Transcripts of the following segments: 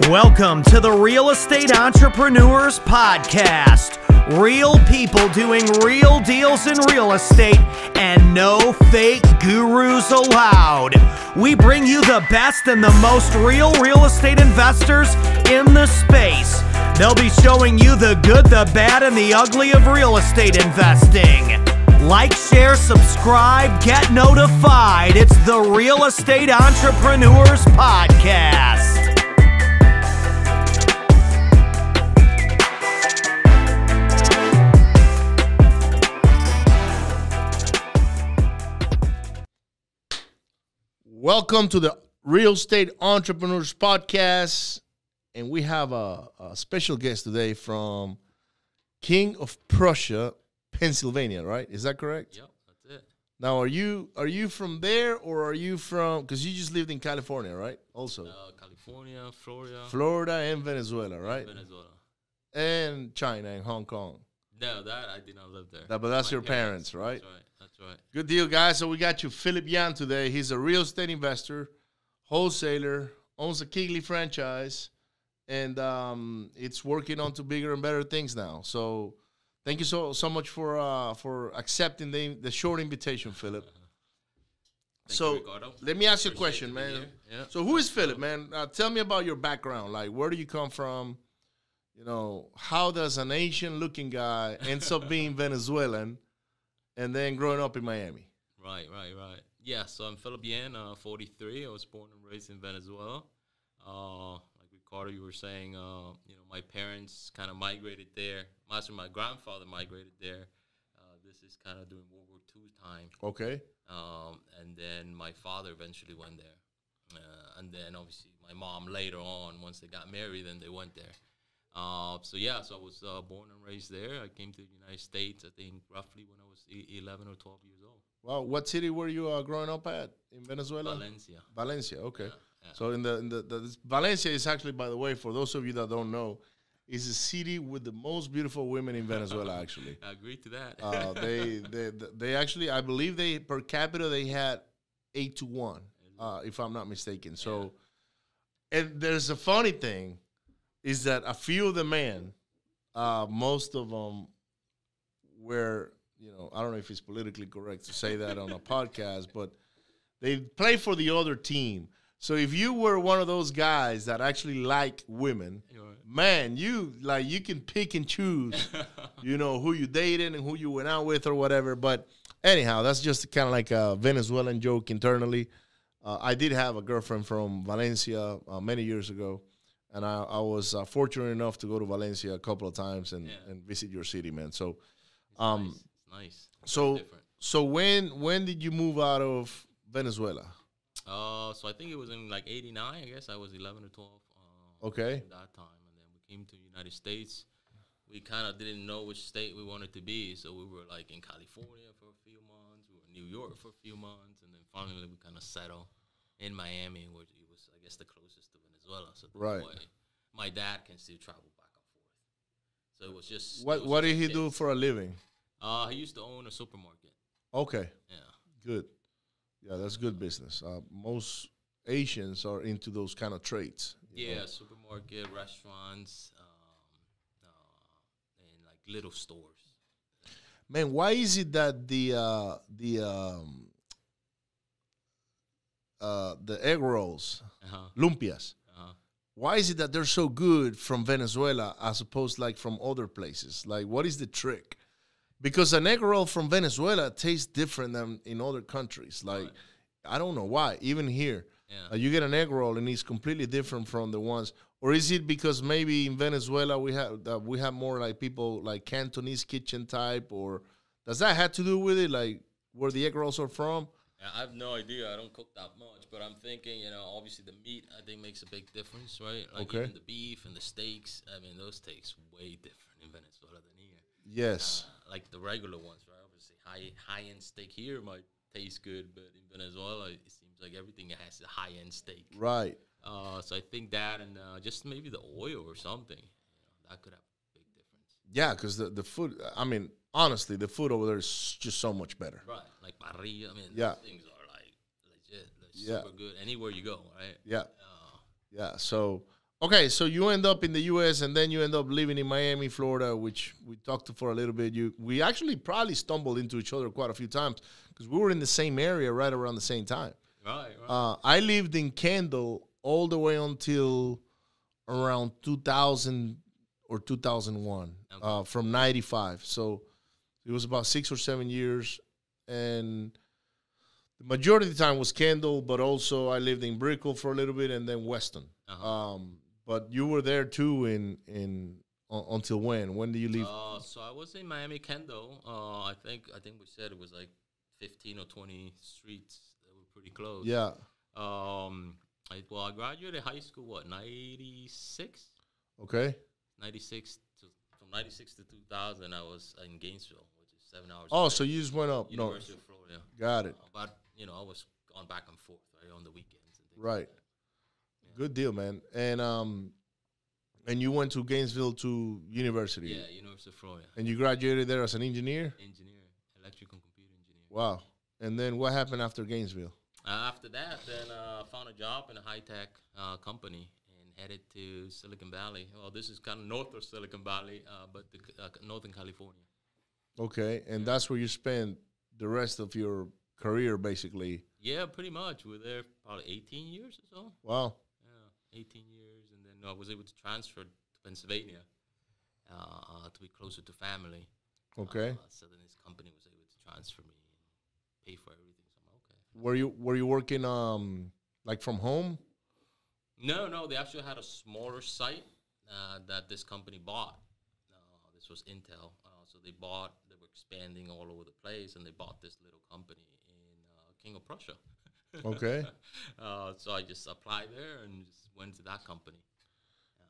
Welcome to the Real Estate Entrepreneurs Podcast. Real people doing real deals in real estate and no fake gurus allowed. We bring you the best and the most real real estate investors in the space. They'll be showing you the good, the bad, and the ugly of real estate investing. Like, share, subscribe, get notified. It's the Real Estate Entrepreneurs Podcast. Welcome to the Real Estate Entrepreneurs Podcast. And we have a, a special guest today from King of Prussia, Pennsylvania, right? Is that correct? Yep, that's it. Now, are you are you from there or are you from because you just lived in California, right? Also, Uh, California, Florida, Florida and Venezuela, right? Venezuela. And China and Hong Kong. No, that I did not live there. That- but that's My your parents, right? That's right. That's right. Good deal, guys. So we got you, Philip Yan, today. He's a real estate investor, wholesaler, owns a Keyglee franchise, and um, it's working on to bigger and better things now. So thank you so so much for uh, for accepting the the short invitation, Philip. Thank so you, let me ask you a question, man. Yeah. So who is Philip, man? Uh, tell me about your background. Like, where do you come from? You know, how does an Asian-looking guy ends up being Venezuelan, and then growing up in Miami? Right, right, right. Yeah, so I'm Philip Yan, uh, 43. I was born and raised in Venezuela. Uh, like Ricardo, you were saying, uh, you know, my parents kind of migrated there. Master, my grandfather migrated there. Uh, this is kind of during World War II time. Okay. um, and then my father eventually went there, uh, and then obviously my mom later on, once they got married, then they went there. Uh, so yeah, so I was uh, born and raised there. I came to the United States, I think, roughly when I was e- 11 or 12 years old. Well, what city were you uh, growing up at in Venezuela? Valencia. Valencia. Okay. yeah. So in the in the, the Valencia is actually, by the way, for those of you that don't know, is a city with the most beautiful women in Venezuela. Actually, I agree to that. uh, they, they they actually, I believe they per capita they had eight to one, uh, if I'm not mistaken. So, and there's a funny thing, is that a few of the men, uh, most of them were, you know, I don't know if it's politically correct to say that on a podcast, but they play for the other team. So if you were one of those guys that actually like women, man, you like you can pick and choose, you know, who you dated and who you went out with or whatever. But anyhow, that's just kind of like a Venezuelan joke internally. Uh, I did have a girlfriend from Valencia uh, many years ago, and I, I was uh, fortunate enough to go to Valencia a couple of times and, Yeah. and visit your city, man. So, um, nice. It's nice. So so when when did you move out of Venezuela? Uh, so I think it was in like '89. I guess I was 11 or 12. Uh, Okay. that time, and then we came to the United States. We kind of didn't know which state we wanted to be, so we were like in California for a few months, we were in New York for a few months, and then finally we kind of settled in Miami, which it was, I guess, the closest to Venezuela. So Right. my dad can still travel back and forth. So it was just What was what just did he do for a living? Uh, he used to own a supermarket. Okay. Yeah. Good. Yeah, that's good business. Uh, most Asians are into those kind of trades. Yeah, know. supermarket, restaurants, um, uh, and like little stores. Man, why is it that the uh, the um, uh, the egg rolls, Uh-huh. lumpias. Why is it that they're so good from Venezuela as opposed like from other places? Like, what is the trick? Because an egg roll from Venezuela tastes different than in other countries. Like, I don't know why. Even here, Yeah. Uh, you get an egg roll and it's completely different from the ones. Or is it because maybe in Venezuela we have that we have more like people like Cantonese kitchen type? Or does that have to do with it? Like where the egg rolls are from? I have no idea. I don't cook that much, but I'm thinking, you know, obviously the meat I think makes a big difference, right? Like Okay. even the beef and the steaks. I mean, those taste way different in Venezuela than here. Yes. Uh, like the regular ones, right? Obviously, high high end steak here might taste good, but in Venezuela, it seems like everything has a high end steak. Right. Uh, so I think that and uh, just maybe the oil or something, you know, that could have a big difference. Yeah, because the, the food, I mean, honestly, the food over there is just so much better. Right, like parrilla. I mean, Yeah. those things are like legit, Yeah. super good anywhere you go, right? Yeah. Uh, Yeah. So, Okay, so you end up in the U.S. and then you end up living in Miami, Florida, which we talked to for a little bit. You, we actually probably stumbled into each other quite a few times because we were in the same area right around the same time. Right, right. Uh, I lived in Kendall all the way until around 2000 or 2001, Okay. uh, from 95. So it was about six or seven years. And the majority of the time was Kendall, but also I lived in Brickell for a little bit and then Weston. Uh-huh. Um, but you were there too in, in uh, until when? When did you leave? Uh, so I was in Miami Kendall. Uh, I think I think we said it was like 15 or 20 streets that were pretty close. yeah. Um. I, well, I graduated high school what 96, Okay. 96 to from 96 to 2000. I was in Gainesville, which is seven hours. Oh, away. so you just went up. No. University of Florida. Got it. Uh, but you know, I was going back and forth right on the weekends. Right. Like that. Good deal, man. And um, and you went to Gainesville to university. Yeah, University of Florida. And you graduated there as an engineer. Engineer, electrical computer engineer. Wow. And then what happened after Gainesville? Uh, after that, then uh, found a job in a high tech uh, company headed to Silicon Valley. Well, this is kind of north of Silicon Valley, uh, but the, uh, Northern California. Okay, and that's where you spent the rest of your career, basically. Yeah, pretty much. We were there probably 18 years or so. Wow. Yeah, 18 years, and then I was able to transfer to Pennsylvania uh, uh, to be closer to family. Okay. Uh, so then this company was able to transfer me and pay for everything. So I'm okay. Were you were you working um like from home? No, no, they actually had a smaller site uh, that this company bought. Uh, this was Intel, uh, so they bought. They were expanding all over the place, and they bought this little company in uh, King of Prussia. Okay. uh, so I just applied there and just went to that company.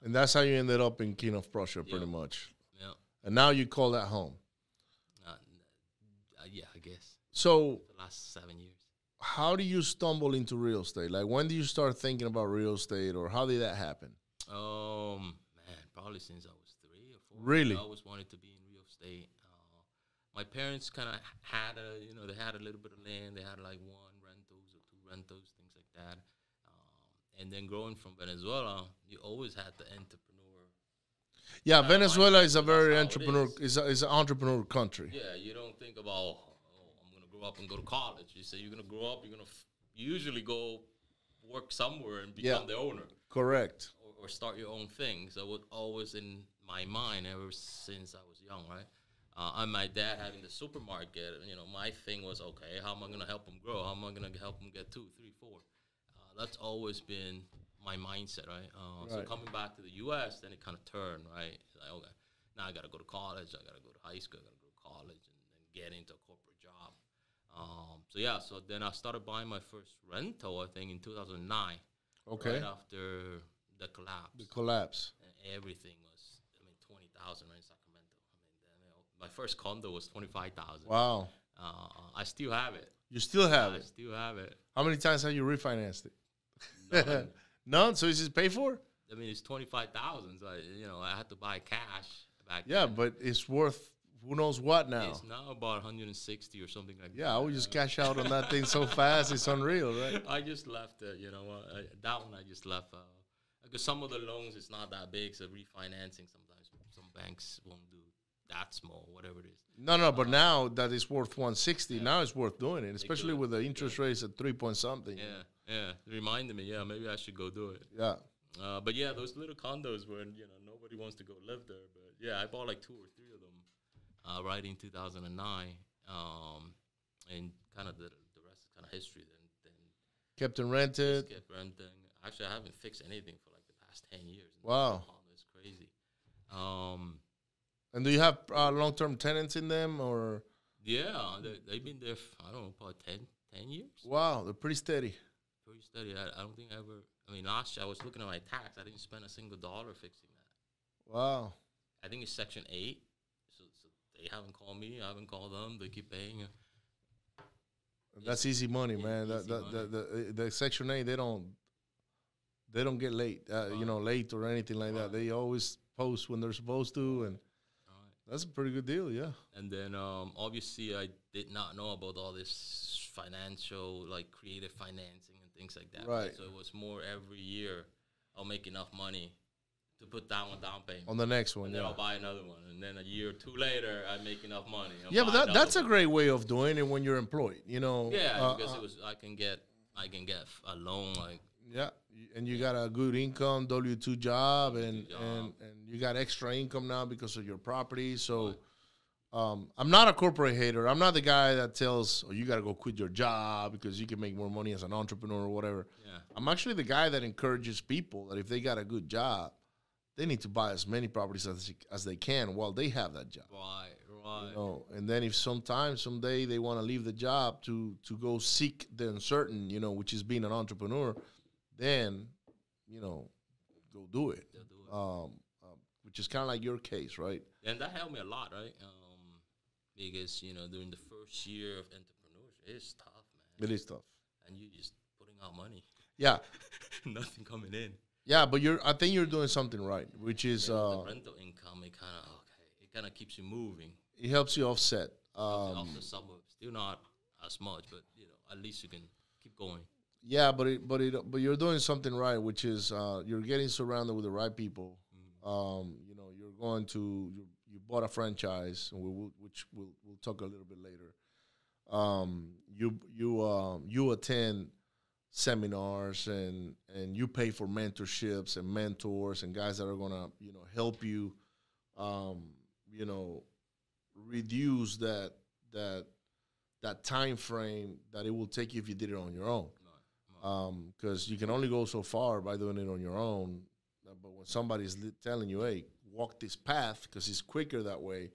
And that's how you ended up in King of Prussia, pretty Yeah. much. Yeah, And now you call that home. uh, uh, yeah, I guess So the last seven years. How do you stumble into real estate? Like when do you start thinking about real estate or how did that happen? Um, man, probably since I was three or four. Really? I always wanted to be in real estate. Uh, my parents kind of had a, you know, they had a little bit of land. They had like one rentals or two rentals, things like that. Um, and then growing from Venezuela, you always had the entrepreneur. Yeah, Venezuela is a very entrepreneur is. is a, is an entrepreneur country. Yeah, you don't think about, oh, I'm gonna grow up and go to college. You say you're gonna grow up, you're gonna f- usually go work somewhere and become Yeah. the owner. Correct. or, or start your own thing. So it was always in my mind ever since I was young, right? Uh, and my dad having the supermarket, you know, my thing was okay. How am I gonna help him grow? How am I gonna help him get two, three, four? Uh, that's always been my mindset, right? Uh, So coming back to the U.S., then it kind of turned, right? Like, okay, now I gotta go to college. I gotta go to high school. I gotta go to college and then get into a corporate. Um, so yeah, so then I started buying my first rental, I think, in 2009 Okay. right after the collapse. The collapse. and everything was, I mean, twenty thousand in Sacramento. I mean, then, you know, my first condo was twenty five thousand. Wow. Uh, I still have it. You still have I it. I still have it. How many times have you refinanced it? None. None. So is it paid for? I mean, it's twenty five thousand. So I, you know, I had to buy cash back. Yeah, then. but it's worth who knows what now. it's now about one hundred and sixty or something like that. Yeah, I would just Uh, cash out on that thing so fast. It's unreal, right? I just left it. You know, uh, that one I just left. Uh, because some of the loans it's not that big, so refinancing sometimes some banks won't do that small, whatever it is. No, no, but now that it's worth 160, now it's worth doing it, especially with the interest rates at three point something. Yeah, yeah. It reminded me. Yeah, maybe I should go do it. Yeah. Uh, but yeah, those little condos where you know nobody wants to go live there. But yeah, I bought like two or three uh, right in 2009, um, and kind of the the rest is kind of history. Then then Kept and rented. kept renting. Actually, I haven't fixed anything for like the past 10 years. Wow. it's crazy. Um, And do you have uh, long term tenants in them or? yeah, they, they've been there. f- I don't know, probably 10, 10 years. Wow, they're pretty steady. Pretty steady. I, I don't think I ever. I mean, last year I was looking at my tax. I didn't spend a single dollar fixing that. Wow. I think it's Section Eight. They haven't called me. I haven't called them. They keep paying. That's easy money, Yeah, man. Easy that, money. the, the, the Section 8, they don't they don't get late, uh, you know, late or anything like that. They always post when they're supposed to, and Right. that's a pretty good deal, yeah. And then um, obviously I did not know about all this financial, like creative financing and things like that. Right. So it was more every year. I'll make enough money to put down a down payment. On the next one, and then yeah. I'll buy another one, and then a year or two later, I make enough money. I'll Yeah, but that, that's a great way of doing it when you're employed. You know. yeah uh, because uh, it was I can get I can get a loan like Yeah, and you got a good income, W two job, and job. and and you got extra income now because of your property. So, um, I'm not a corporate hater. I'm not the guy that tells, "Oh, you got to go quit your job because you can make more money as an entrepreneur or whatever." yeah I'm actually the guy that encourages people that if they got a good job, they need to buy as many properties as as they can while they have that job. right right You know, and then if sometime someday they want to leave the job to to go seek the uncertain, you know, which is being an entrepreneur, then you know, go do it. Do it. Um, um, which is kind of like your case, right? and that helped me a lot right um because you know during the first year of entrepreneurship it's tough man It is tough. and you're just putting out money Yeah, nothing coming in yeah, but you're. I think you're doing something right, which is uh, the rental income it kind of okay it kind of keeps you moving it helps you offset. off Um, the still not as much but you know at least you can keep going Yeah, but it, but it, but you're doing something right, which is uh, you're getting surrounded with the right people. Um, you know, you're going to you, you bought a franchise, and we will, which we'll we'll talk a little bit later. Um, you you um, you attend seminars and and you pay for mentorships and mentors and guys that are gonna you know help you, um, you know, reduce that that that time frame that it will take you if you did it on your own because you can only go so far by doing it on your own. But when somebody's li- telling you, "Hey, walk this path," because it's quicker that way,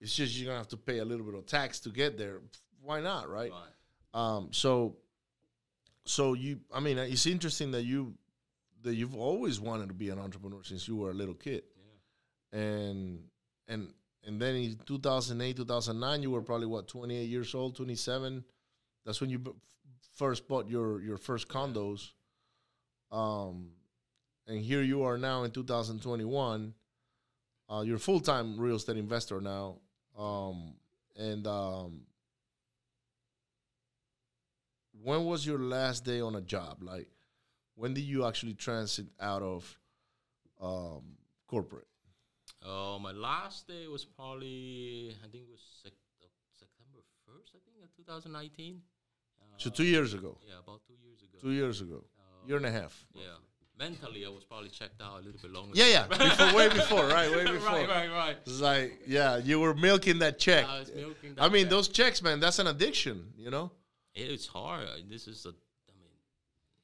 it's just you're gonna have to pay a little bit of tax to get there. Why not, right? right Um, so, so you, I mean, uh, it's interesting that you that you've always wanted to be an entrepreneur since you were a little kid, yeah and and and then in 2008, 2009, you were probably what 28 years old, 27. That's when you b- first bought your your first condos. Um, and here you are now in 2021. Uh, you're a full time real estate investor now. Um, and um, when was your last day on a job? Like, when did you actually transit out of um, corporate? Uh, my last day was probably I think it was sec- uh, September first. I think of 2019. Uh, So two years ago. Yeah, about two years ago. Two years ago. Uh, Year and a half. Yeah, mentally I was probably checked out a little bit longer. Yeah, yeah. Before, way before, right? Way before. right, right, right. It's like, yeah, you were milking that check. I was milking I mean, check. those checks, man, that's an addiction, you know? It's hard. Uh, This is a, I mean,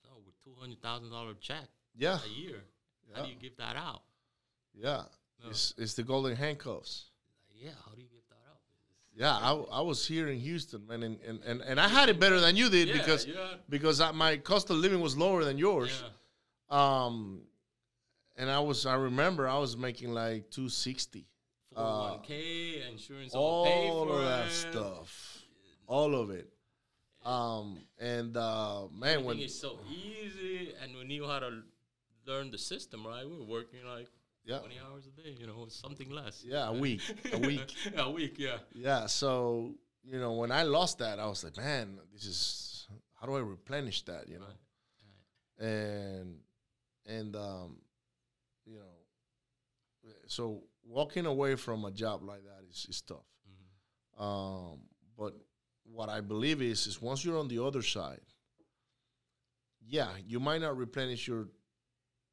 no, with two hundred thousand dollar check Yeah, a year. How do you give that out? yeah. No. It's, it's the golden handcuffs. Yeah, how do you give that out? It's- Yeah, I, I was here in Houston, man, and, and, and, and I had it better than you did Yeah, because yeah. because I, my cost of living was lower than yours. Yeah. Um, and I was I remember I was making like two sixty. Uh, 401k, insurance all, all for of that it. stuff, all of it. Um, and uh, man, Everything when is so easy, and we knew how to learn the system, right? We were working like yeah, 20 hours a day, you know, something less. yeah, a week, a week, a week, yeah. yeah. So you know, when I lost that, I was like, man, this is how do I replenish that? You know, Right. and and um, you know, so walking away from a job like that is, is tough. Mhm. Um, but what I believe is, is once you're on the other side, yeah, you might not replenish your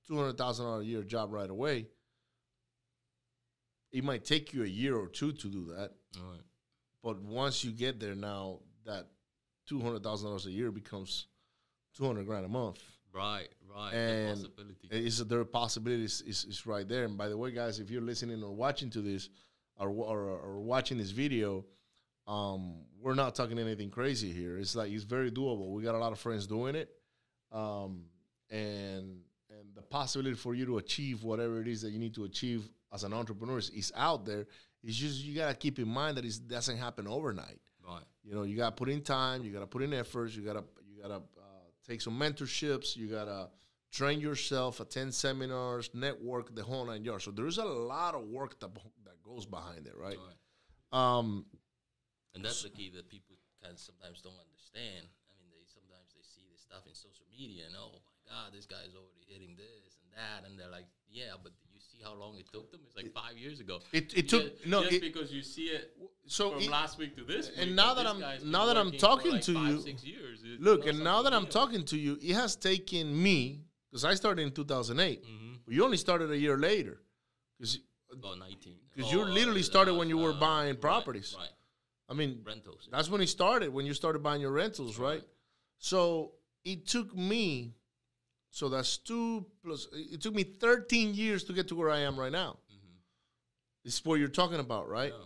two hundred thousand dollar a year job right away. It might take you a year or two to do that, right. but once you get there, now that two hundred thousand dollars a year becomes two hundred grand a month. Right, right. And. Is there possibility is, is, is right there? And by the way, guys, if you're listening or watching to this, or or, or watching this video, um, we're not talking anything crazy here. It's like it's very doable. We got a lot of friends doing it, um, and and the possibility for you to achieve whatever it is that you need to achieve as an entrepreneur is, is out there. It's just you gotta keep in mind that it doesn't happen overnight. right. You know, you gotta put in time, you gotta put in efforts, you gotta you gotta uh, take some mentorships, you gotta train yourself, attend seminars, network, the whole nine yards. So there's a lot of work that that goes behind it, right? right. Um, And that's the key that people kind of sometimes don't understand. I mean, they sometimes they see this stuff in social media and oh my god, this guy's already hitting this and that, and they're like, yeah, but you see how long it took them? It's like five years ago. It- it took- just, no, just it- because you see it So from it- last week to this. and week, now that I'm- now that I'm talking like to five, you- six years. It's Look, and now that I'm talking to you, it has taken me because I started in 2008. Mm-hmm. But you only started a year later because about 19. 'Cause you Oh, literally uh, started when you were uh, buying right, properties. Right, I mean rentals. that's when he started when you started buying your rentals, right? Right. So it took me. So that's two plus. It took me 13 years to get to where I am right now. Mm-hmm. It's what you're talking about, right? Yeah.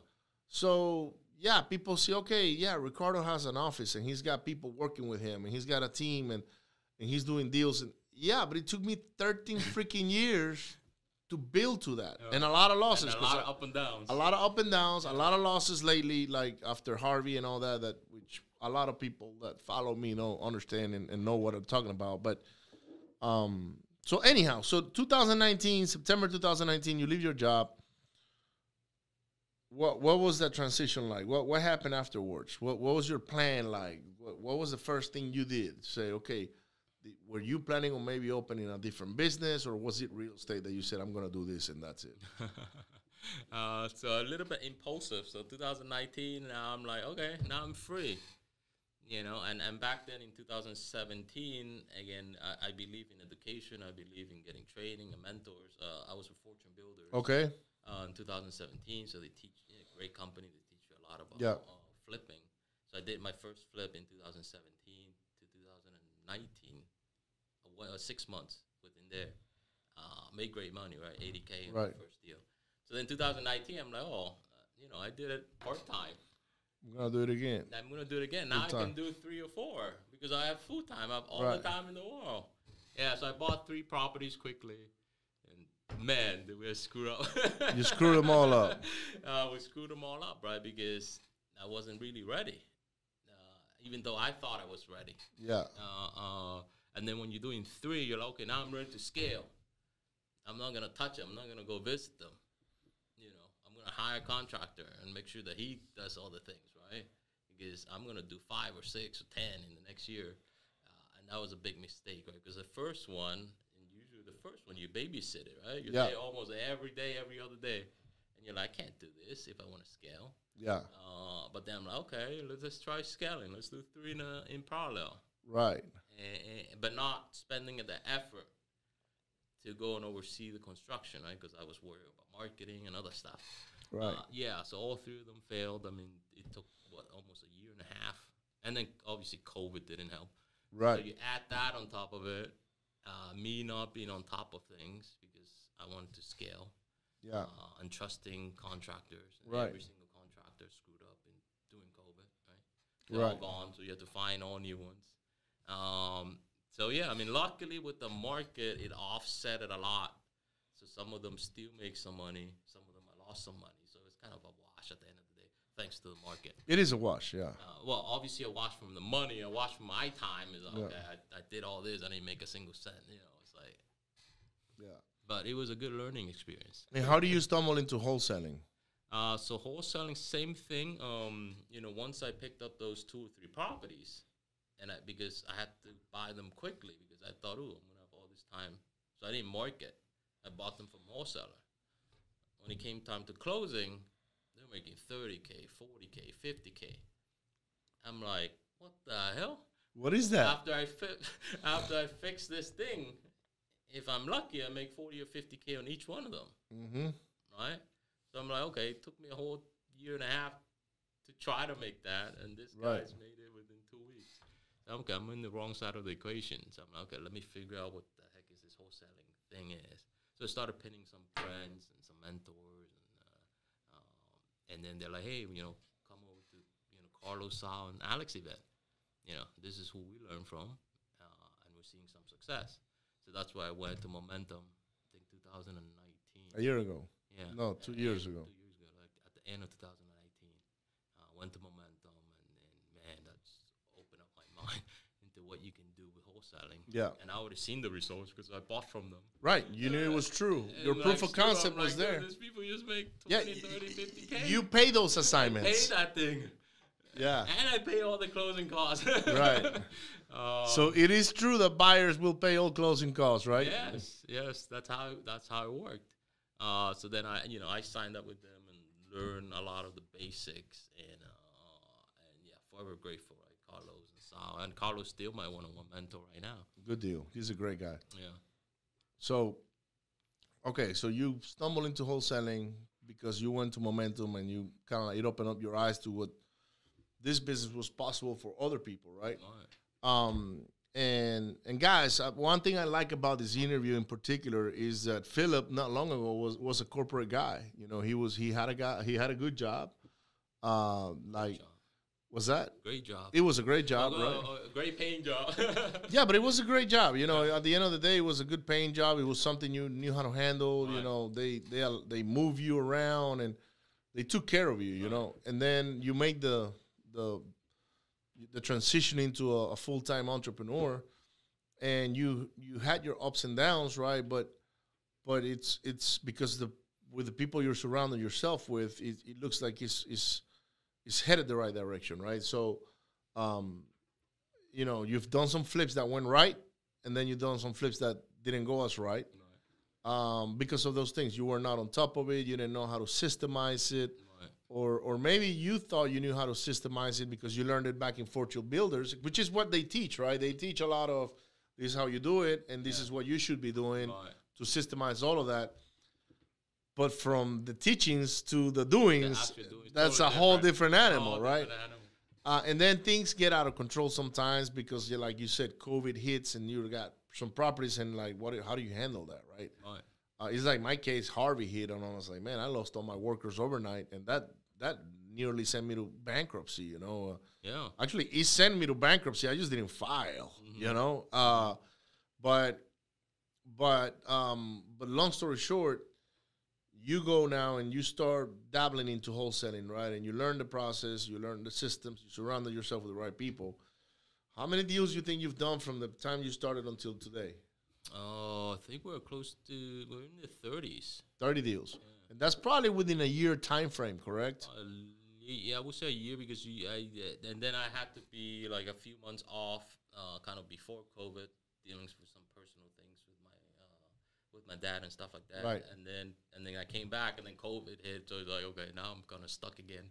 So yeah, people see, okay, yeah, Ricardo has an office and he's got people working with him and he's got a team and and he's doing deals and yeah, but it took me 13 freaking years to build to that. And a lot of losses. And a lot I- of up and downs. a lot of up and downs, a lot of losses lately, like after Harvey and all that, that which a lot of people that follow me know understand and, and know what I'm talking about. But um so anyhow, so 2019, September 2019, you leave your job. What what was that transition like? What what happened afterwards? What what was your plan like? What, what was the first thing you did? Say, okay, were you planning on maybe opening a different business, or was it real estate that you said I'm going to do this and that's it? uh, so a little bit impulsive. So 2019, now I'm like, okay, now I'm free. You know, and, and back then in 2017, again, I, I believe in education. I believe in getting training and mentors. Uh, I was a fortune builder Okay. uh, in 2017. So they teach yeah, great company. They teach you a lot about Yeah. uh, flipping. So I did my first flip in 2017 to 2019, uh, well, six months within there. Uh, made great money, right? 80k in Right. the first deal. So then 2019, I'm like, oh, uh, you know, I did it part time. I'm gonna do it again. I'm gonna do it again. Now I Full-time. can do three or four because I have full time. I have all Right. the time in the world. Yeah, so I bought three properties quickly, and man, did we screw up. You screwed them all up. uh, we screwed them all up, right? Because I wasn't really ready, uh, even though I thought I was ready. Yeah. Uh, uh, and then when you're doing three, you're like, okay, now I'm ready to scale. I'm not gonna touch them. I'm not gonna go visit them. You know, I'm gonna hire a contractor and make sure that he does all the things, right? Because I'm gonna do five or six or ten in the next year, uh, and that was a big mistake, right? Because the first one, and usually the first one, you babysit it, right? You're Yeah. there almost every day, every other day, and you're like, I can't do this if I want to scale. Yeah. Uh, but then I'm like, okay, let's just try scaling. Let's do three in, a, in parallel Right. And, but not spending the effort to go and oversee the construction, right? Because I was worried about marketing and other stuff. Right. Uh, yeah, so all three of them failed. I mean, it took what almost a year and a half, and then obviously COVID didn't help. Right. So you add that on top of it, uh, me not being on top of things because I wanted to scale, Yeah. uh, and trusting contractors. And Right. Every single contractor screwed up in doing COVID, right? They're all Right. gone, so you have to find all new ones. Um, so yeah, I mean, luckily with the market, it offset it a lot. So some of them still make some money, some of them I lost some money. So it's kind of a wash at the end of the day, thanks to the market. It is a wash. Yeah. Uh, well, obviously, a wash from the money, a wash from my time is Yeah. okay. I, I did all this, I didn't make a single cent. You know, it's like, Yeah. but it was a good learning experience. And how do you stumble into wholesaling? Uh, so wholesaling, same thing. Um, you know, once I picked up those two or three properties, and I, because I had to buy them quickly because I thought, oh, I'm gonna have all this time, so I didn't market. I bought them from a wholesaler. When it came time to closing, they're making 30k, 40k, 50k. I'm like, what the hell? What is that? after I fi- after I fix this thing, if I'm lucky, I make 40 or 50k on each one of them Mm-hmm. right? So I'm like, okay, it took me a whole year and a half to try to make that, and this Right. guy's made it within two weeks. Okay, I'm in the wrong side of the equation. So I'm like, okay, let me figure out what the heck is this wholesaling thing is. So I started pinning some friends and some mentors, and uh, um, and then they're like, hey, you know, come over to you know Carlos Sal and Alex event. You know, this is who we learn from, uh, and we're seeing some success. So that's why I went to Momentum. I think 2019. A year ago. Yeah. No, two years ago. Two years ago, like at the end of 2019, uh, went to Momentum, and then man, that's opened up my mind into what you can wholesaling. Yeah. And I already seen the results because I bought from them. Right. You knew it was true. And Your like, proof of concept I'm was like, there. "Yo, These people just make Yeah. 30, 50 k. You pay those assignments. pay that thing. Yeah. and I pay all the closing costs. Right. Uh, So it is true that buyers will pay all closing costs, right? yes, yes, that's how that's how it worked. Uh, so then I, you know, I signed up with them and learned a lot of the basics, and uh, and yeah, forever grateful, right, Carlos and Sal, and Carlos still my one-on-one mentor right now. Good deal. He's a great guy. Yeah. So, okay, so you stumble into wholesaling because you went to Momentum and you kind of it opened up your eyes to what this business was possible for other people, right? Right. Um, and and guys, uh, one thing I like about this interview in particular is that Philip, not long ago, was was a corporate guy. You know, he was he had a guy he had a good job. Uh, like, job. Was that? Great job. It was a great job, Uh, right? uh, great paying job. Yeah, but it was a great job. You know, at the end of the day, it was a good paying job. It was something you knew how to handle. You know, they they they move you around and they took care of you. You know, and then you make the the the transition into a, a full time entrepreneur, and you you had your ups and downs, right? But but it's it's because the with the people you're surrounding yourself with, it, it looks like it's it's it's headed the right direction, right? So. Um, you know, you've done some flips that went right, and then you've done some flips that didn't go as right. Um, because of those things, you were not on top of it. You didn't know how to systemize it, Right. or or maybe you thought you knew how to systemize it because you learned it back in Fortune Builders, which is what they teach, right? They teach a lot of this is how you do it, and this is what you should be doing Right. to systemize all of that. But from the teachings to the doings, doing is that's a whole different. different animal, Oh, right? different animal. Uh, and then things get out of control sometimes because, you like you said, COVID hits and you got some properties and like, what? How do you handle that, right? Right. Uh, it's like my case, Harvey hit, and I was like, man, I lost all my workers overnight, and that that nearly sent me to bankruptcy. You know, Yeah. uh, actually, it sent me to bankruptcy. I just didn't file. You know, uh, but but um, but long story short, you go now and you start dabbling into wholesaling, right? And you learn the process, you learn the systems, you surround yourself with the right people. How many deals do you think you've done from the time you started until today? Oh, I think we're close to we're in the thirties. Thirty deals, and that's probably within a year time frame, correct? Uh, yeah, I would say a year because you, I, uh, and then I had to be like a few months off, uh, kind of before COVID, dealing with some personal things with my uh, with my dad and stuff like that. Right. And then and then I came back, and then COVID hit, so it's like okay, now I'm kind of stuck again.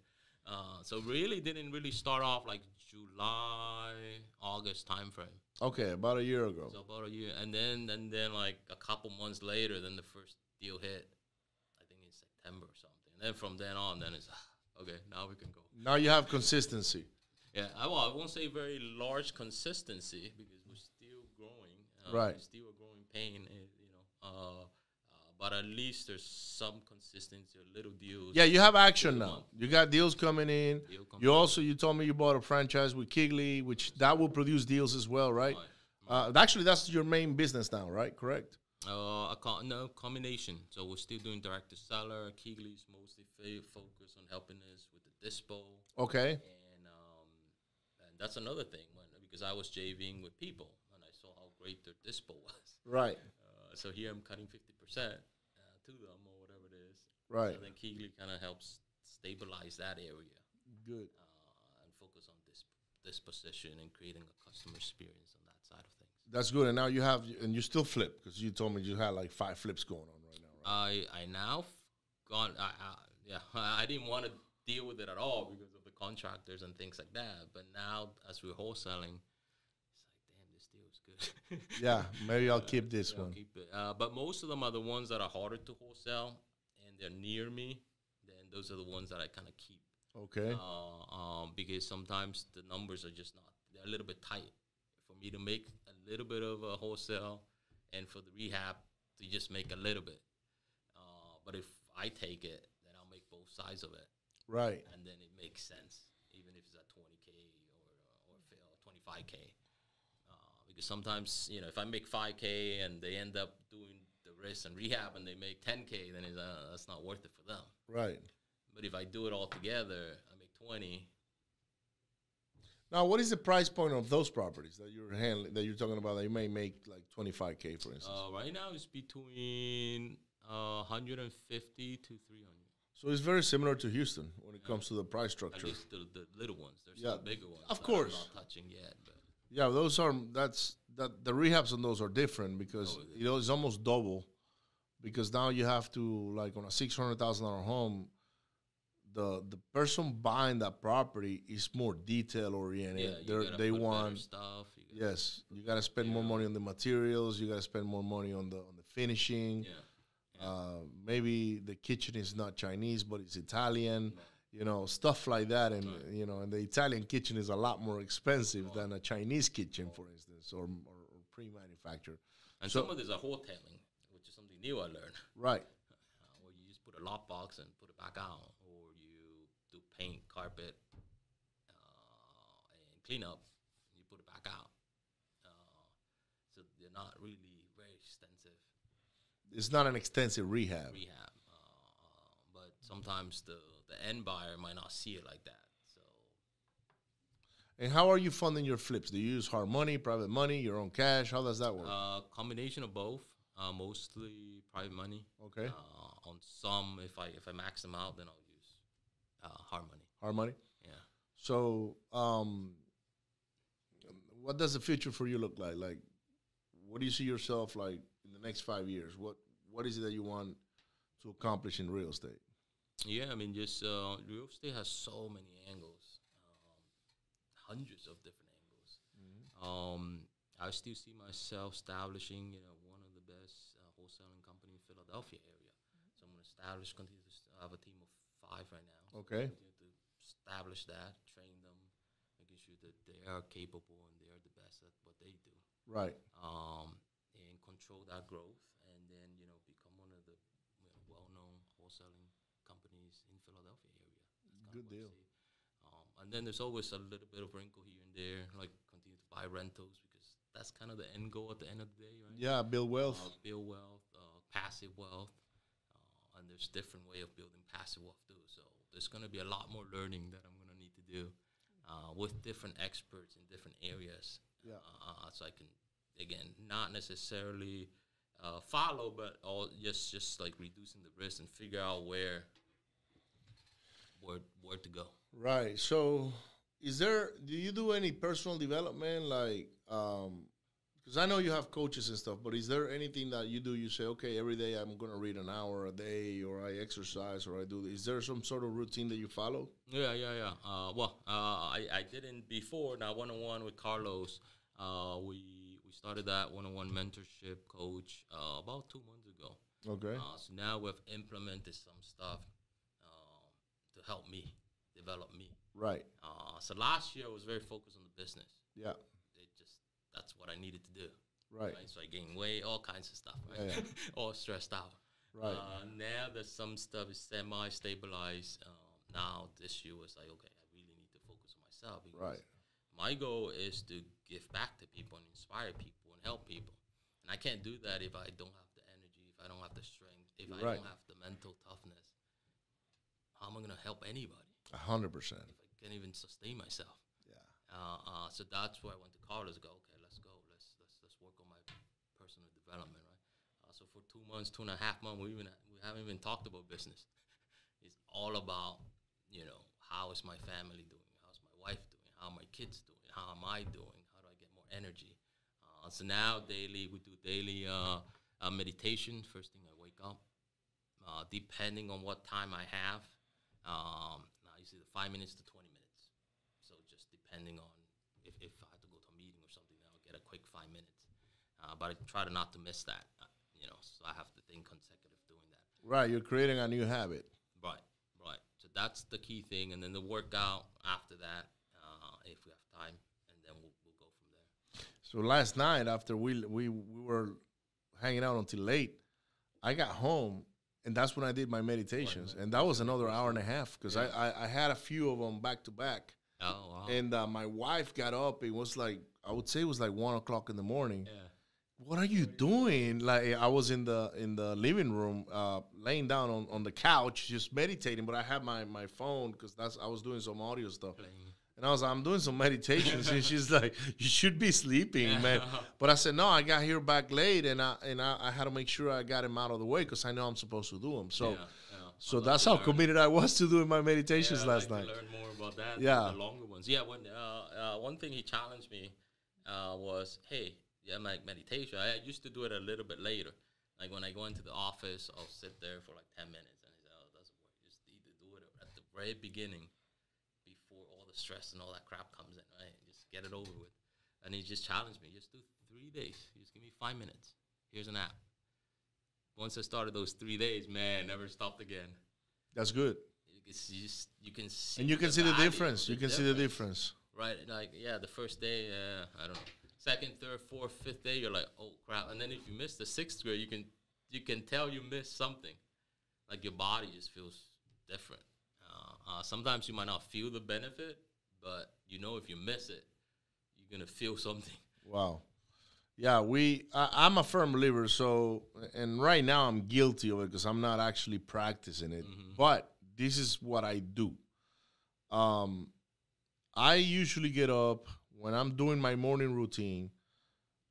Uh, so really didn't really start off like July, August time frame. Okay, about a year ago. So about a year, and then and then like a couple months later, then the first deal hit. I think in September or something. And then from then on, then it's okay. Now we can go. Now you have consistency. Yeah, I, well, I won't say very large consistency because we're still growing. Uh, Right. We're still a growing pain, know. Uh, uh, but at least there's some consistency, a little deals. Yeah, you have action now. month. You got deals coming in. Deal coming You also you told me you bought a franchise with Keyglee, which that will produce deals as well, right? Right. Uh, actually, that's your main business now, right? Correct. Uh, a co- no combination. So we're still doing direct to seller. Keyglee's mostly fa- focused on helping us with the dispo. Okay. and um, and that's another thing when because I was JVing with people and I saw how great their dispo was. Right. So here I'm cutting fifty percent uh, to them or whatever it is. Right. And then Keyglee kind of helps stabilize that area Good. uh, and focus on this this position and creating a customer experience on that side of things. That's good. And now you have, and you still flip because you told me you had like five flips going on right now, right? I I now gone. I, I, yeah, I didn't want to deal with it at all because of the contractors and things like that. But now, as we're wholesaling, it's like, damn, this deal is good. yeah. Maybe I'll keep this I'll one. keep. Uh, but most of them are the ones that are harder to wholesale, and they're near me. Then those are the ones that I kind of keep. Okay. Uh, um, because sometimes the numbers are just not. They're a little bit tight for me to make a little bit of a wholesale, and for the rehab to just make a little bit. Uh, but if I take it, then I'll make both sides of it, Right. and then it makes sense, even if it's at 20k or or fail 25k. Sometimes you know if I make 5k and they end up doing the risk and rehab and they make 10k, then it's, uh, that's not worth it for them. Right. But if I do it all together, I make 20. Now, what is the price point of those properties that you're handling, that you're talking about that you may make like 25K, for instance? Uh, right now it's between uh, 150 to 300. So it's very similar to Houston when it comes to the price At structure. least the, the little ones. There's Yeah, still bigger ones. of that I'm course. not touching yet, but Yeah, those are that's that the rehabs on those are different because Oh, you know it's almost double because now you have to like on a six hundred thousand dollar home, the the person buying that property is more detail oriented. yeah, gotta they want stuff. You gotta, yes, you got to spend more money on the materials. You got to spend more money on the on the finishing. Yeah. Uh, maybe the kitchen is not Chinese, but it's Italian. Right. You know, stuff like that, and Right. you know, and the Italian kitchen is a lot more expensive than a Chinese kitchen, for instance, or or, or pre-manufactured. And So- some of these are wholetailing, which is something new I learned. Right. Uh, where you just put a lock box and put it back out, or you do paint, carpet, uh, and clean up, and you put it back out. Uh, so they're not really very extensive It's not an extensive rehab. rehab, uh, but sometimes the the end buyer might not see it like that. So And how are you funding your flips? Do you use hard money, private money, your own cash? How does that work? uh, combination of both, uh, mostly private money. okay, Uh, on some, if I if I max them out, then I'll use uh, hard money. hard money. Yeah. So, um, what does the future for you look like? Like, what do you see yourself like in the next five years? What What is it that you want to accomplish in real estate? Yeah, I mean, just uh, real estate has so many angles, um, hundreds of different angles. Um, I still see myself establishing, you know, one of the best uh, wholesaling company in Philadelphia area. So I'm going to establish, continue to st- have a team of five right now. Okay. Continue to establish that, train them, making sure that they are capable and they are the best at what they do Right. um, and control that growth, and then you know become one of the you know, well-known wholesaling companies in Philadelphia area. That's kinda Good deal. Um, and then there's always a little bit of wrinkle here and there, like continue to buy rentals because that's kind of the end goal at the end of the day, right? Yeah, build wealth. Uh, build wealth, uh, passive wealth, uh, and there's different way of building passive wealth too. So there's going to be a lot more learning that I'm going to need to do uh, with different experts in different areas. Yeah. Uh, so I can again not necessarily uh, follow, but all just just like reducing the risk and figure out where where where to go. Right. So, is there? Do you do any personal development, like? um Because I know you have coaches and stuff, but is there anything that you do? You say, okay, every day I'm going to read an hour a day, or I exercise, or I do. Is there some sort of routine that you follow? Yeah, yeah, yeah. Uh, well, uh, I, I didn't before. Now, one on one with Carlos, uh, we we started that one on one mentorship coach uh, about two months ago. Okay. Uh, so now we've implemented some stuff to help me develop me. right. Uh, so last year I was very focused on the business. Yeah. It just that's what I needed to do. Right. So I gained weight, all kinds of stuff. Right. Yeah, yeah. all stressed out. Right. Uh, now that some stuff is semi-stabilized, um, now this year was like, okay, I really need to focus on myself. Because Right. My goal is to give back to people and inspire people and help people, and I can't do that if I don't have the energy, if I don't have the strength, if I Right. don't have the mental toughness. How am I gonna help anybody A hundred percent. if I can't even sustain myself? Yeah. Uh, uh, so that's where I went to college. Go, okay, let's go. Let's let's let's work on my personal development, right? Uh, so for two months, two and a half months, we even we haven't even talked about business. it's all about you know how is my family doing? How's my wife doing? How are my kids doing? How am I doing? How do I get more energy? Uh, so now daily we do daily uh, uh, meditation. First thing I wake up, uh, depending on what time I have. Um, now usually the five minutes to twenty minutes. So just depending on if, if I have to go to a meeting or something, I'll get a quick five minutes. Uh, but I try to not to miss that. Uh, you know, so I have to think consecutive doing that. Right. You're creating a new habit. Right, right. So that's the key thing, and then the workout after that, uh, if we have time, and then we'll, we'll go from there. So last night after we we we were hanging out until late, I got home and that's when I did my meditations, and that was another hour and a half because I, I I had a few of them back to back, Oh wow. and uh, my wife got up. It was like I would say it was like one o'clock in the morning. yeah. What are you doing? Like I was in the in the living room, uh, laying down on, on the couch, just meditating. But I had my my phone because that's I was doing some audio stuff. Playing. And I was like, I'm doing some meditations, and she's like, "You should be sleeping, man." But I said, "No, I got here back late, and I and I, I had to make sure I got him out of the way because I know I'm supposed to do them." So, yeah, yeah. So like that's how learn. committed I was to doing my meditations Yeah, last like night. Learn more about that. Yeah. the longer ones. Yeah, when uh, uh, one thing he challenged me uh, was, hey, yeah, my meditation. I used to do it a little bit later. Like when I go into the office, I'll sit there for like ten minutes, and he said, "Oh, it doesn't work. You just need to do it at the very beginning, before all the stress and all that crap comes in. Right, just get it over with." And he just challenged me, just do three days. Just give me five minutes. Here's an app. Once I started those three days, man, never stopped again. That's good. You can see, you can see, And you can see the difference. You can see the difference. right? Like, yeah, the first day, uh, I don't know. Second, third, fourth, fifth day, you're like, oh crap. And then if you miss the sixth grade, you can you can tell you missed something. Like your body just feels different. Uh, uh, sometimes you might not feel the benefit, but you know if you miss it, you're gonna feel something. Wow. Yeah, we. I, I'm a firm believer. So, and right now I'm guilty of it because I'm not actually practicing it. But this is what I do. Um, I usually get up when I'm doing my morning routine.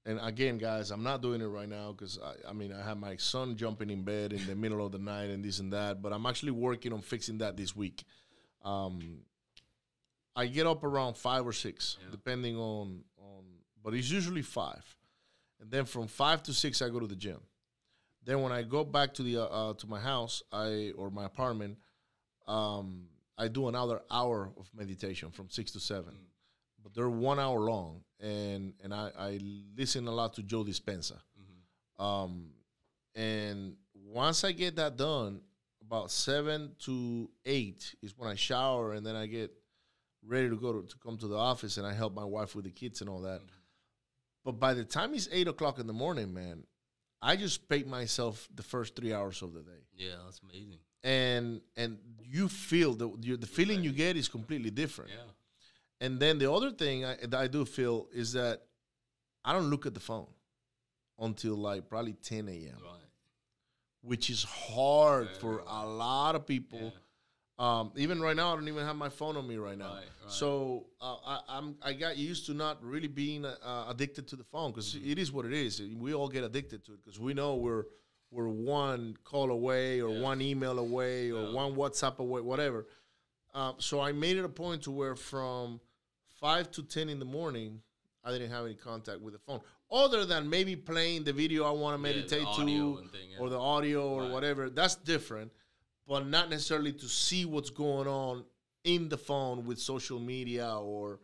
And again, guys, I'm not doing it right now because I, I mean I have my son jumping in bed in the middle of the night and this and that. But I'm actually working on fixing that this week. Um, I get up around five or six, depending on on. But it's usually five, and then from five to six, I go to the gym. Then when I go back to the uh, uh, to my house, I or my apartment, um, I do another hour of meditation from six to seven. But they're one hour long, and and I, I listen a lot to Joe Dispenza. Um, and once I get that done, about seven to eight is when I shower, and then I get ready to go to, to come to the office, and I help my wife with the kids and all that. But by the time it's eight o'clock in the morning, man, I just paid myself the first three hours of the day, Yeah, that's amazing. and and you feel the you, the feeling you get is completely different. Yeah. And then the other thing I, that I do feel is that I don't look at the phone until like probably 10 a.m., Right. which is hard Very for a lot of people. Yeah. Um, even right now, I don't even have my phone on me right now. Right, right. So uh, I, I'm I got used to not really being uh, addicted to the phone because Mm-hmm. is what it is. We all get addicted to it because we know we're we're one call away or Yeah. one email away or Yeah. one WhatsApp away, whatever. Um, so I made it a point to where from five to ten in the morning, I didn't have any contact with the phone, other than maybe playing the video I want to meditate audio to, thing, or the audio or Right. whatever. That's different, but not necessarily to see what's going on in the phone with social media or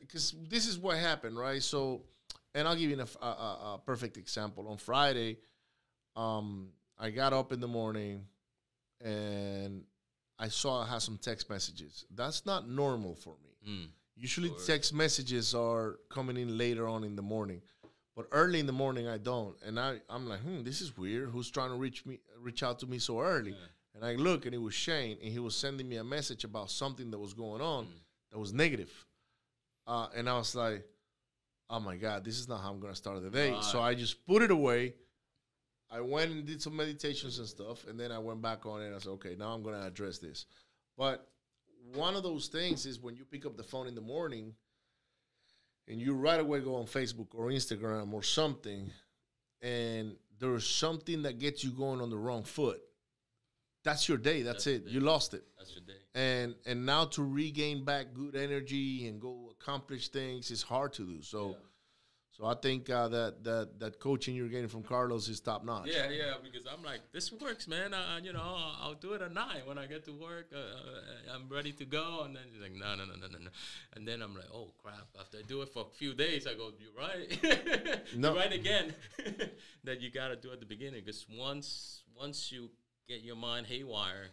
because this is what happened, right? So, and I'll give you a perfect example. On Friday, um, I got up in the morning and I saw I had some text messages. That's not normal for me. Mm. Usually, course. text messages are coming in later on in the morning, but early in the morning I don't. And I, I'm like, hmm, this is weird. Who's trying to reach me, reach out to me so early? And I look, and it was Shane, and he was sending me a message about something that was going on Mm. that was negative. Uh, and I was like, oh my god, this is not how I'm gonna start the day. So I just put it away. I went and did some meditations and stuff, and then I went back on it. and I said, okay, now I'm gonna address this. But one of those things is when you pick up the phone in the morning and you right away go on Facebook or Instagram or something, and there's something that gets you going on the wrong foot. That's your day. That's, That's it. day. You lost it. That's your day. And and now to regain back good energy and go accomplish things is hard to do. So so I think uh, that that that coaching you're getting from Carlos is top notch. Yeah, yeah, because I'm like, this works, man. Uh, you know, I'll, I'll do it at nine when I get to work. Uh, uh, I'm ready to go, and then he's like, no, no, no, no, no, no. And then I'm like, oh crap! After I do it for a few days, I go, you're right, No. you're right again. that you got to do at the beginning, because once once you get your mind haywire,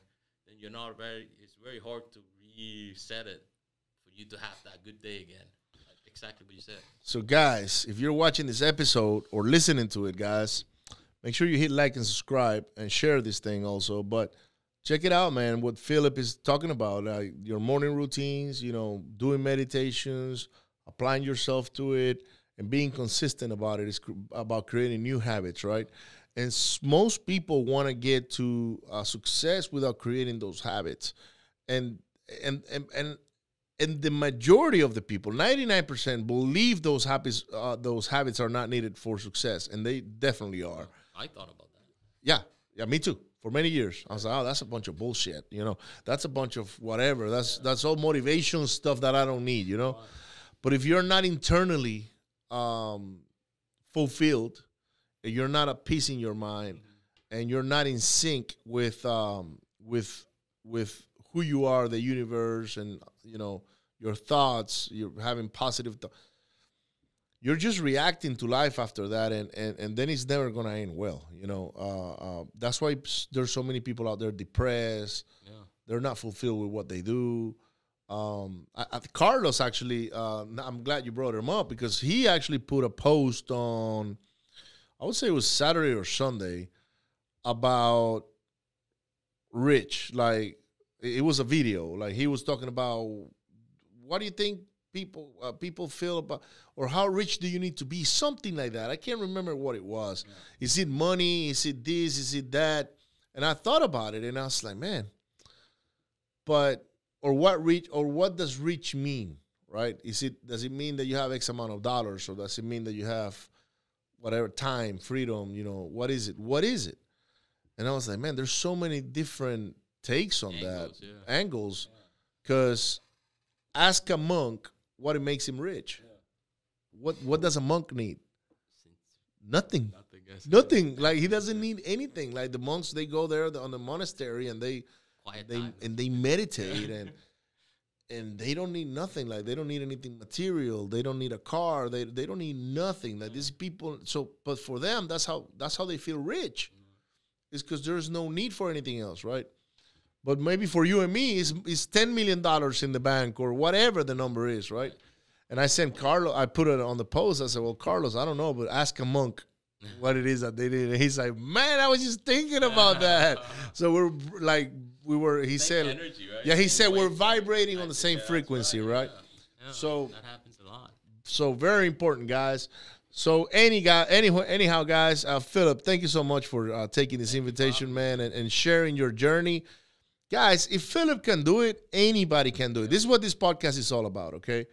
then you're not very. It's very hard to reset it for you to have that good day again. Like exactly what you said. So, guys, if you're watching this episode or listening to it, guys, make sure you hit like and subscribe and share this thing also. But check it out, man. What Philip is talking about, uh, your morning routines, you know, doing meditations, applying yourself to it, and being consistent about it is cr- about creating new habits, right? And s- most people want to get to uh, success without creating those habits, and and and and and the majority of the people 99% believe those habits uh, those habits are not needed for success and they definitely are I thought about that. yeah yeah me too for many years. I was like, oh, that's a bunch of bullshit. You know, that's a bunch of whatever. That's that's all motivation stuff that I don't need. You know, but if you're not internally um, fulfilled, you're not at peace in your mind, and you're not in sync with um, with with who you are, the universe, and you know your thoughts. You're having positive. Th- you're just reacting to life after that, and and, and then it's never gonna end well. You know, uh, uh, that's why there's so many people out there depressed. Yeah. They're not fulfilled with what they do. Um, I, I, Carlos actually, uh, I'm glad you brought him up because he actually put a post on, I would say it was Saturday or Sunday, about Rich. Like it was a video. Like he was talking about what do you think people uh, people feel about or how rich do you need to be? Something like that. I can't remember what it was. Is it money? Is it this? Is it that? And I thought about it, and I was like, man, but or what rich or what does rich mean right is it does it mean that you have x amount of dollars or does it mean that you have whatever time freedom you know what is it? What is it? And i was like man there's so many different takes on Angles, that yeah. angles. Because ask a monk what it makes him rich. What what does a monk need? Nothing. Nothing. Nothing. Like he doesn't need anything. Like the monks they go there on the monastery and they Quiet they time. and they meditate and and they don't need nothing like they don't need anything material they don't need a car they they don't need nothing like these mm. people so but for them that's how that's how they feel rich mm. is because there's no need for anything else right? But maybe for you and me it's, it's 10 million dollars in the bank or whatever the number is right? And i sent carlos i put it on the post i said well carlos i don't know but ask a monk what it is that they did and he's like man i was just thinking about that so we're like we were he Same said energy, right? yeah, he Same said we're vibrating on the same frequency, right? Yeah. So- that happens a lot. So very important, guys. So any guy, anyhow, anyhow, guys, uh, Philip, thank you so much for uh, taking this invitation, man, and, and sharing your journey, guys. If Philip can do it, anybody can do it. This is what this podcast is all about. Okay,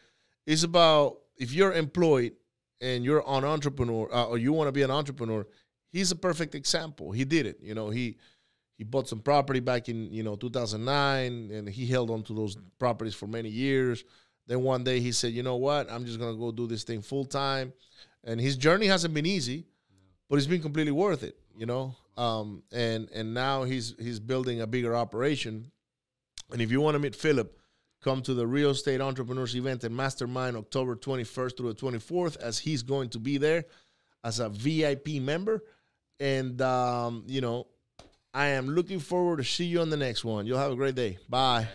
it's about if you're employed and you're an entrepreneur uh, or you want to be an entrepreneur. He's a perfect example. He did it. You know, he he bought some property back in you know 2009 and he held on to those properties for many years then one day he said you know what i'm just gonna go do this thing full time and his journey hasn't been easy but it's been completely worth it you know um, and and now he's he's building a bigger operation and if you want to meet philip come to the real estate entrepreneurs event in mastermind october 21st through the 24th as he's going to be there as a vip member and um, you know I am looking forward to see you on the next one. You'll have a great day. Bye.